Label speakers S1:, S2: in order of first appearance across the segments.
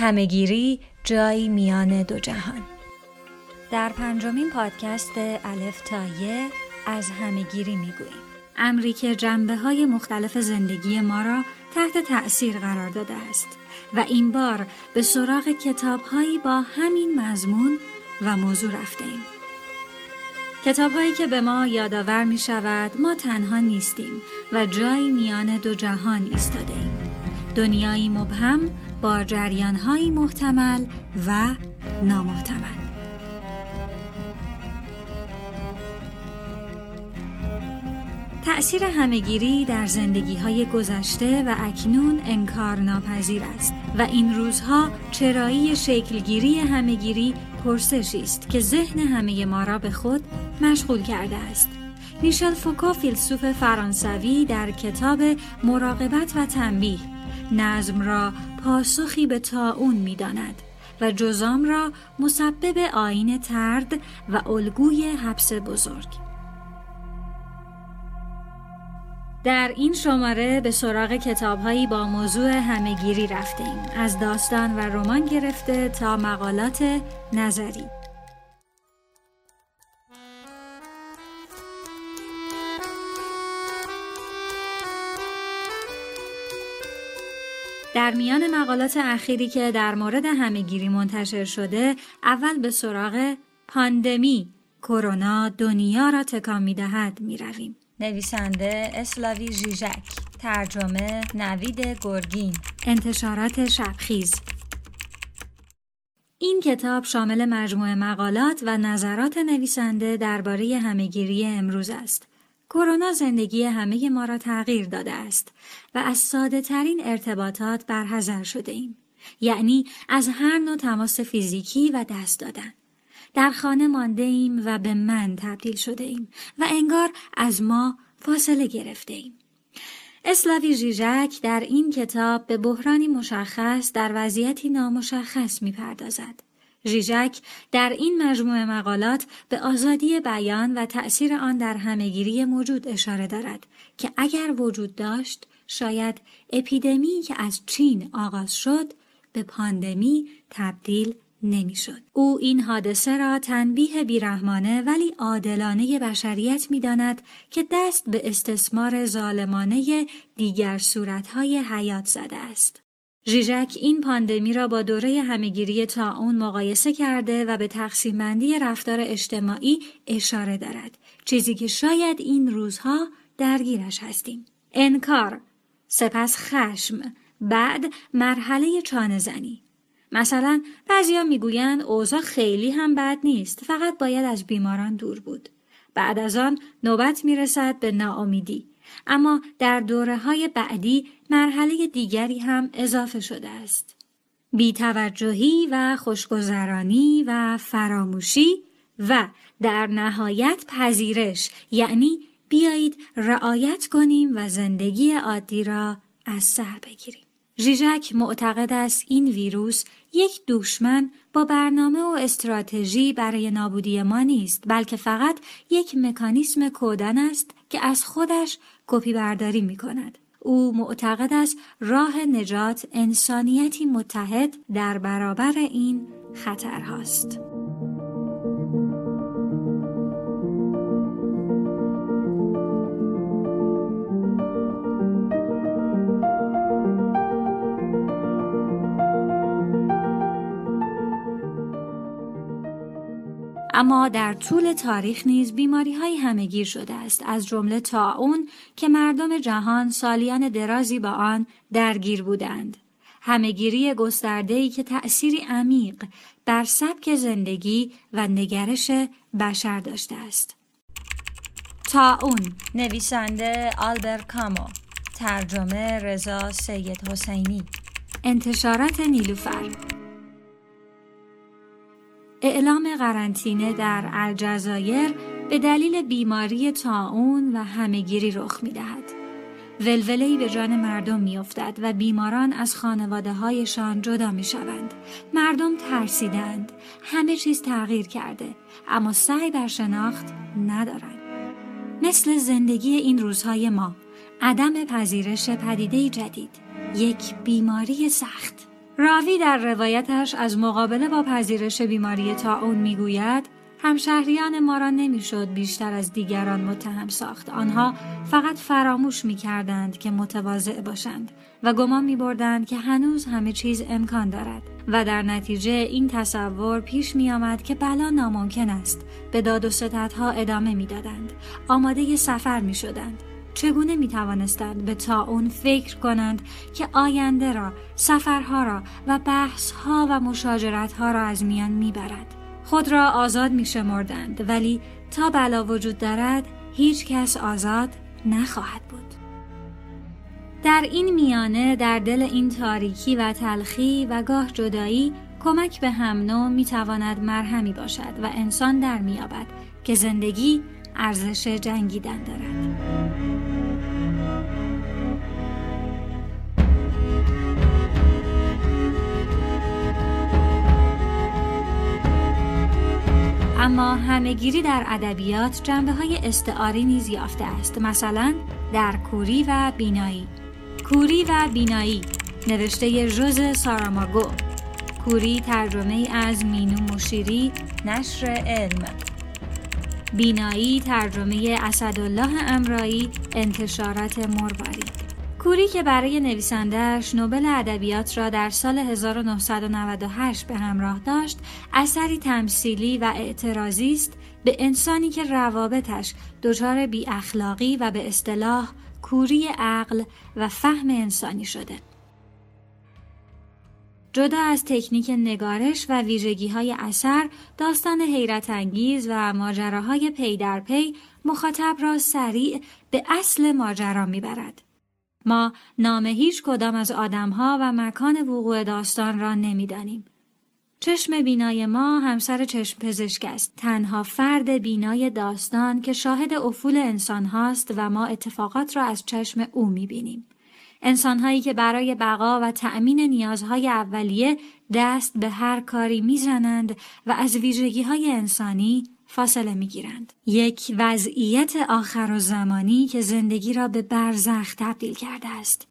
S1: همهگیری جایی میان دو جهان در پنجمین پادکست الف تایه از همهگیری می‌گوییم امری که جنبه های مختلف زندگی ما را تحت تأثیر قرار داده است و این بار به سراغ کتاب هایی با همین مضمون و موضوع رفته ایم. کتاب هایی که به ما یادآور می شود ما تنها نیستیم و جایی میان دو جهان ایستاده ایم. دنیایی مبهم با جریان های محتمل و نامحتمل. تأثیر همهگیری در زندگی های گذشته و اکنون انکار ناپذیر است و این روزها چرایی شکلگیری همهگیری پرسشی است که ذهن همه ما را به خود مشغول کرده است. میشل فوکو فیلسوف فرانسوی در کتاب مراقبت و تنبیه نظم را پاسخی به تاون می داند و جزام را مسبب آین ترد و الگوی حبس بزرگ. در این شماره به سراغ کتابهایی با موضوع همهگیری رفتیم از داستان و رمان گرفته تا مقالات نظری در میان مقالات اخیری که در مورد همهگیری منتشر شده اول به سراغ پاندمی کرونا دنیا را تکان می‌دهد می‌رویم. نویسنده اسلاوی ژیژک ترجمه نوید گرگین. انتشارات شبخیز. این کتاب شامل مجموعه مقالات و نظرات نویسنده درباره همهگیری امروز است. کرونا زندگی همه ما را تغییر داده است و از ساده ترین ارتباطات برحضر شده ایم. یعنی از هر نوع تماس فیزیکی و دست دادن. در خانه مانده ایم و به من تبدیل شده ایم و انگار از ما فاصله گرفته ایم. اسلاوی ژیژک در این کتاب به بحرانی مشخص در وضعیتی نامشخص می‌پردازد. ژیژک در این مجموعه مقالات به آزادی بیان و تأثیر آن در همهگیری موجود اشاره دارد که اگر وجود داشت شاید اپیدمی که از چین آغاز شد به پاندمی تبدیل نمی‌شد. او این حادثه را تنبیه بیرحمانه ولی عادلانه بشریت می‌داند که دست به استثمار ظالمانه دیگر صورتهای حیات زده است. ژیژک این پاندمی را با دوره همهگیری اون مقایسه کرده و به تقسیم بندی رفتار اجتماعی اشاره دارد. چیزی که شاید این روزها درگیرش هستیم. انکار سپس خشم بعد مرحله چانه زنی مثلا بعضیا می‌گویند اوضاع خیلی هم بد نیست فقط باید از بیماران دور بود. بعد از آن نوبت می‌رسد به ناامیدی. اما در دوره های بعدی مرحله دیگری هم اضافه شده است بیتوجهی و خوشگذرانی و فراموشی و در نهایت پذیرش یعنی بیایید رعایت کنیم و زندگی عادی را از سر بگیریم ژیژک معتقد است این ویروس یک دشمن با برنامه و استراتژی برای نابودی ما نیست بلکه فقط یک مکانیسم کودن است که از خودش کپی برداری می کند. او معتقد است راه نجات انسانیتی متحد در برابر این خطرهاست. اما در طول تاریخ نیز بیماری های همهگیر شده است از جمله اون که مردم جهان سالیان درازی با آن درگیر بودند. همهگیری گسترده‌ای که تأثیری عمیق بر سبک زندگی و نگرش بشر داشته است. اون نویسنده آلبر کامو ترجمه رضا سید حسینی. انتشارات نیلوفر. اعلام قرنطینه در الجزایر به دلیل بیماری تاون و همهگیری رخ می دهد. ولولهی به جان مردم میافتد و بیماران از خانواده هایشان جدا می شوند. مردم ترسیدند. همه چیز تغییر کرده اما سعی بر شناخت ندارند. مثل زندگی این روزهای ما عدم پذیرش پدیده جدید یک بیماری سخت راوی در روایتش از مقابله با پذیرش بیماری تاون می‌گوید همشهریان ما را نمی‌شد بیشتر از دیگران متهم ساخت آنها فقط فراموش می کردند که متواضع باشند و گمان می بردند که هنوز همه چیز امکان دارد و در نتیجه این تصور پیش می آمد که بلا ناممکن است به داد و ستدها ادامه می دادند. آماده سفر می شدند. چگونه می توانستند به اون فکر کنند که آینده را، سفرها را و بحثها و مشاجرتها را از میان می برد. خود را آزاد می شمردند ولی تا بلا وجود دارد هیچ کس آزاد نخواهد بود. در این میانه در دل این تاریکی و تلخی و گاه جدایی کمک به هم نوع می تواند مرهمی باشد و انسان در میابد که زندگی ارزش جنگیدن دارد. اما همهگیری در ادبیات جنبه های استعاری نیز یافته است. مثلا در کوری و بینایی. کوری و بینایی نوشته ژوز ساراماگو. کوری ترجمه از مینو مشیری نشر علم. بینایی ترجمه اسدالله امرایی انتشارات مرواری. کوری که برای نویسندهش نوبل ادبیات را در سال 1998 به همراه داشت، اثری تمثیلی و اعتراضی است به انسانی که روابطش دچار بی اخلاقی و به اصطلاح کوری عقل و فهم انسانی شده. جدا از تکنیک نگارش و ویژگی های اثر، داستان حیرت انگیز و ماجراهای پی در پی مخاطب را سریع به اصل ماجرا می‌برد. ما نام هیچ کدام از آدمها و مکان وقوع داستان را نمی‌دانیم. چشم بینای ما همسر چشم پزشک است. تنها فرد بینای داستان که شاهد افول انسان هاست و ما اتفاقات را از چشم او می‌بینیم. انسانهایی که برای بقا و تأمین نیازهای اولیه دست به هر کاری می‌زنند و از ویژگی های انسانی فاصله می گیرند. یک وضعیت آخر و زمانی که زندگی را به برزخ تبدیل کرده است.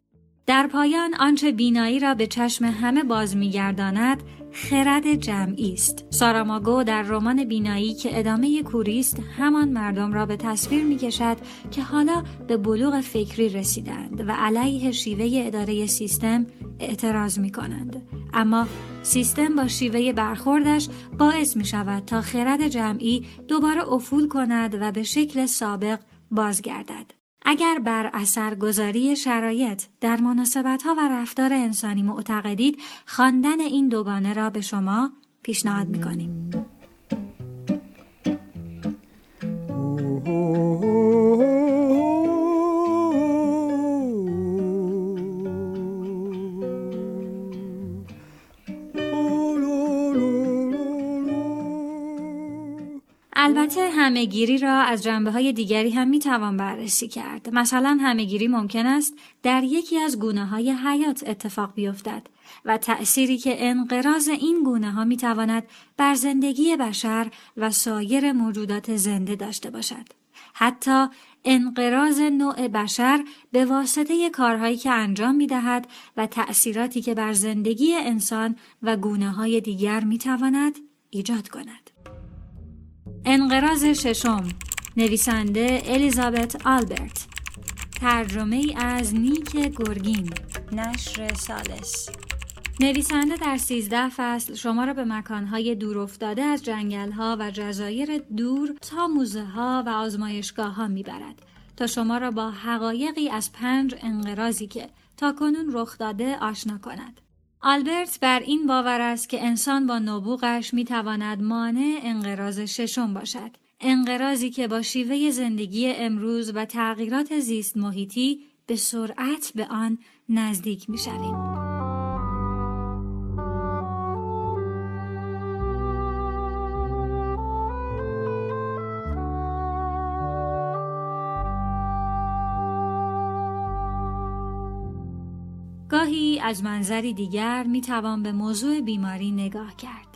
S1: در پایان آنچه بینایی را به چشم همه باز میگرداند خرد جمعی است ساراماگو در رمان بینایی که ادامه کوریست همان مردم را به تصویر می‌کشد که حالا به بلوغ فکری رسیدند و علیه شیوه اداره سیستم اعتراض می کنند. اما سیستم با شیوه برخوردش باعث می شود تا خرد جمعی دوباره افول کند و به شکل سابق بازگردد. اگر بر اثر گذاری شرایط در مناسبت ها و رفتار انسانی معتقدید خواندن این دوگانه را به شما پیشنهاد می البته همهگیری را از جنبه های دیگری هم می‌توان بررسی کرد. مثلا همهگیری ممکن است در یکی از گونه های حیات اتفاق بیفتد و تأثیری که انقراض این گونه ها می‌تواند بر زندگی بشر و سایر موجودات زنده داشته باشد. حتی انقراض نوع بشر به واسطه کارهایی که انجام می دهد و تأثیراتی که بر زندگی انسان و گونه های دیگر می تواند ایجاد کند. انقراض ششم. نویسنده الیزابت آلبرت. ترجمه ای از نیک گرگین. نشر سالس. نویسنده در سیزده فصل شما را به مکانهای دور افتاده از جنگلها و جزایر دور تا موزه ها و آزمایشگاه ها می‌برد. تا شما را با حقایقی از پنج انقراضی که تا کنون رخ داده آشنا کند. آلبرت بر این باور است که انسان با نبوغش می تواند مانع انقراض ششم باشد. انقراضی که با شیوه زندگی امروز و تغییرات زیست محیطی به سرعت به آن نزدیک می از منظری دیگر می توان به موضوع بیماری نگاه کرد.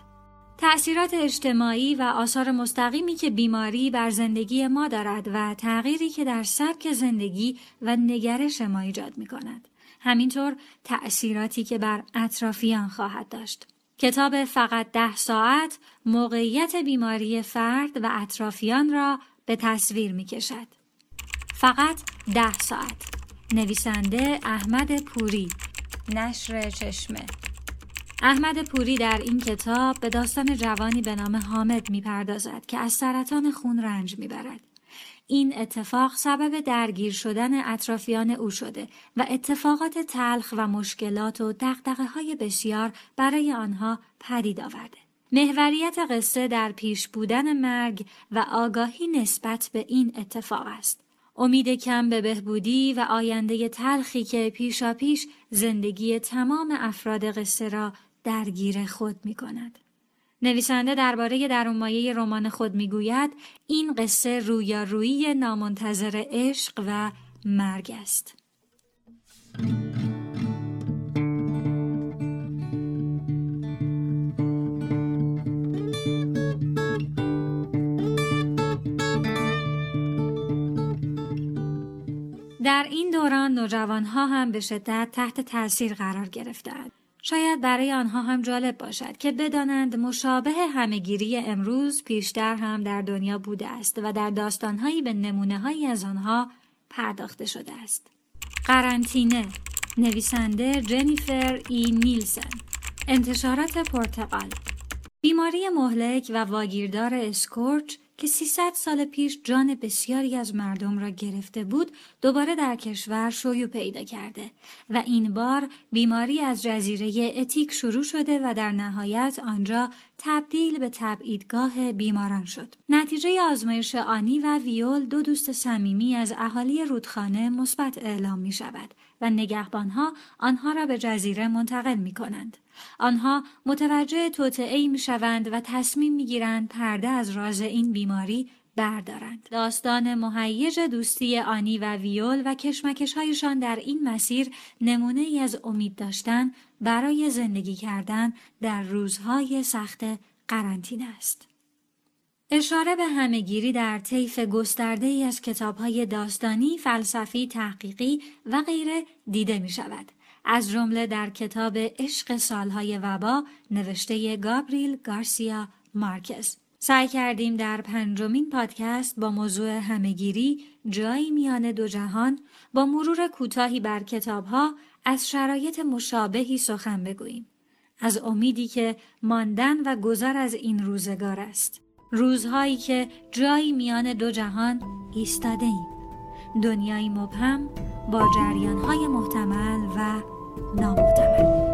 S1: تأثیرات اجتماعی و آثار مستقیمی که بیماری بر زندگی ما دارد و تغییری که در سبک زندگی و نگرش ما ایجاد می کند. همینطور تأثیراتی که بر اطرافیان خواهد داشت. کتاب فقط ده ساعت موقعیت بیماری فرد و اطرافیان را به تصویر می کشد. فقط ده ساعت نویسنده احمد پوری نشر چشمه احمد پوری در این کتاب به داستان جوانی به نام حامد می پردازد که از سرطان خون رنج می برد. این اتفاق سبب درگیر شدن اطرافیان او شده و اتفاقات تلخ و مشکلات و دقدقه های بسیار برای آنها پدید آورده. محوریت قصه در پیش بودن مرگ و آگاهی نسبت به این اتفاق است. امید کم به بهبودی و آینده تلخی که پیشا پیش زندگی تمام افراد قصه را درگیر خود می کند. نویسنده درباره درونمایه رمان خود می‌گوید این قصه رویارویی نامنتظر عشق و مرگ است. این دوران نوجوانها هم به شدت تحت تاثیر قرار گرفتند. شاید برای آنها هم جالب باشد که بدانند مشابه همهگیری امروز پیشتر هم در دنیا بوده است و در داستانهایی به نمونه هایی از آنها پرداخته شده است. قرنطینه نویسنده جنیفر ای نیلسن انتشارات پرتغال بیماری مهلک و واگیردار اسکورچ که 300 سال پیش جان بسیاری از مردم را گرفته بود دوباره در کشور شیوع پیدا کرده و این بار بیماری از جزیره اتیک شروع شده و در نهایت آنجا تبدیل به تبعیدگاه بیماران شد. نتیجه آزمایش آنی و ویول دو دوست صمیمی از اهالی رودخانه مثبت اعلام می شود و نگهبانها آنها را به جزیره منتقل می کنند. آنها متوجه توطعه می شوند و تصمیم می گیرند پرده از راز این بیماری بردارند. داستان مهیج دوستی آنی و ویول و کشمکش هایشان در این مسیر نمونه ای از امید داشتن برای زندگی کردن در روزهای سخت قرنطینه است. اشاره به همهگیری در طیف گسترده ای از کتابهای داستانی، فلسفی، تحقیقی و غیره دیده می شود. از جمله در کتاب عشق سالهای وبا نوشته گابریل گارسیا مارکز. سعی کردیم در پنجمین پادکست با موضوع همهگیری جایی میان دو جهان با مرور کوتاهی بر کتابها از شرایط مشابهی سخن بگوییم. از امیدی که ماندن و گذر از این روزگار است. روزهایی که جایی میان دو جهان ایستاده ایم. دنیایی مبهم با جریانهای محتمل و نامحتمل